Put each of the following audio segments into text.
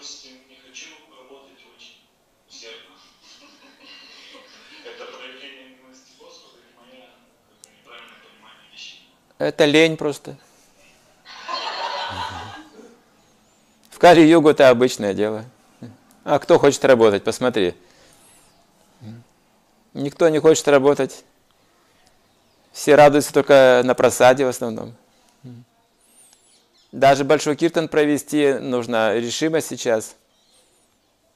допустим, не хочу работать очень усердно. Это проявление милости Господа или моя неправильное понимание вещей? Это лень просто. В Кали-югу это обычное дело. А кто хочет работать? Посмотри. Никто не хочет работать. Все радуются только на просаде в основном. Даже большой киртан провести нужна решимость сейчас.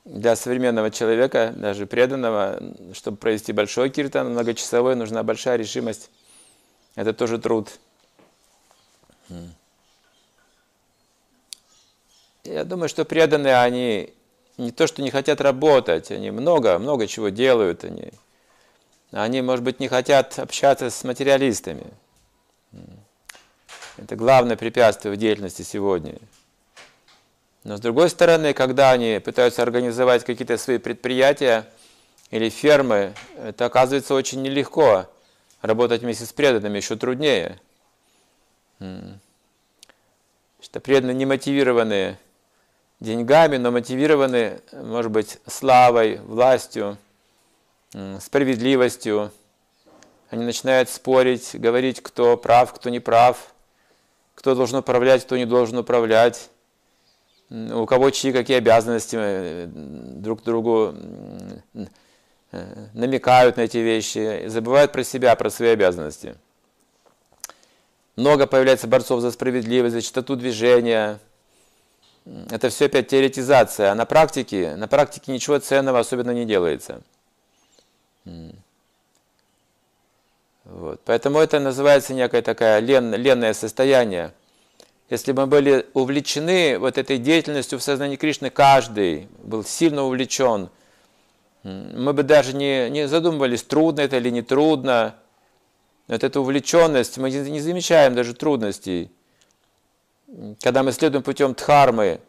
Для современного человека, даже преданного, чтобы провести большой киртан, многочасовой, нужна большая решимость. Это тоже труд. Я думаю, что преданные, они не то, что не хотят работать, они много, много чего делают, они, они, может быть, не хотят общаться с материалистами. Это главное препятствие в деятельности сегодня. Но с другой стороны, когда они пытаются организовать какие-то свои предприятия или фермы, это оказывается очень нелегко. Работать вместе с преданными еще труднее. Что преданные не мотивированы деньгами, но мотивированы, может быть, славой, властью, справедливостью. Они начинают спорить, говорить, кто прав, кто не прав, кто должен управлять, кто не должен управлять, у кого чьи какие обязанности э, друг другу э, намекают на эти вещи, забывают про себя, про свои обязанности. Много появляется борцов за справедливость, за чистоту движения – это все опять теоретизация, а на практике, на практике ничего ценного особенно не делается. Вот. Поэтому это называется некое такое лен, ленное состояние. Если бы мы были увлечены вот этой деятельностью в сознании Кришны, каждый был сильно увлечен, мы бы даже не, не задумывались, трудно это или не трудно. Вот эта увлеченность, мы не замечаем даже трудностей когда мы следуем путем дхармы,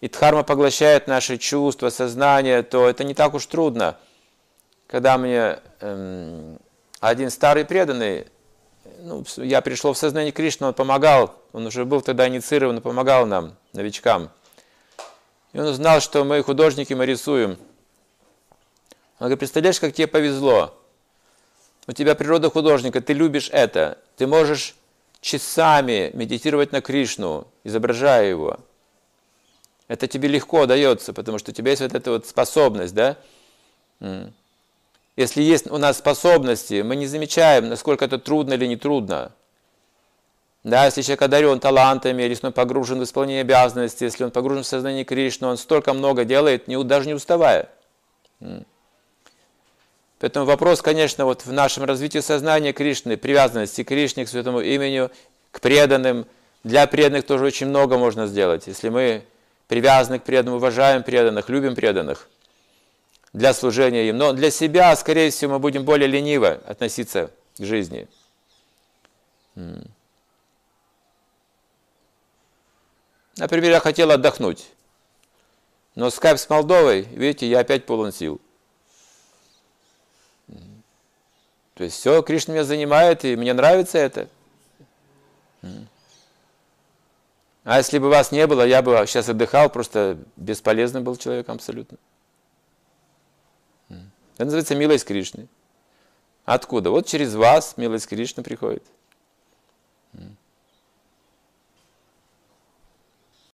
и дхарма поглощает наши чувства, сознание, то это не так уж трудно. Когда мне эм, один старый преданный, ну, я пришел в сознание Кришны, он помогал, он уже был тогда инициирован, он помогал нам, новичкам. И он узнал, что мы художники, мы рисуем. Он говорит, представляешь, как тебе повезло. У тебя природа художника, ты любишь это. Ты можешь часами медитировать на Кришну, изображая его. Это тебе легко дается, потому что у тебя есть вот эта вот способность, да? Если есть у нас способности, мы не замечаем, насколько это трудно или не трудно. Да, если человек одарен талантами, если он погружен в исполнение обязанностей, если он погружен в сознание Кришны, он столько много делает, не, даже не уставая. Поэтому вопрос, конечно, вот в нашем развитии сознания Кришны, привязанности к Кришне, к святому имени, к преданным. Для преданных тоже очень много можно сделать. Если мы привязаны к преданным, уважаем преданных, любим преданных для служения им. Но для себя, скорее всего, мы будем более лениво относиться к жизни. Например, я хотел отдохнуть. Но скайп с Молдовой, видите, я опять полон сил. То есть все, Кришна меня занимает, и мне нравится это. А если бы вас не было, я бы сейчас отдыхал, просто бесполезным был человеком абсолютно. Это называется милость Кришны. Откуда? Вот через вас милость Кришны приходит.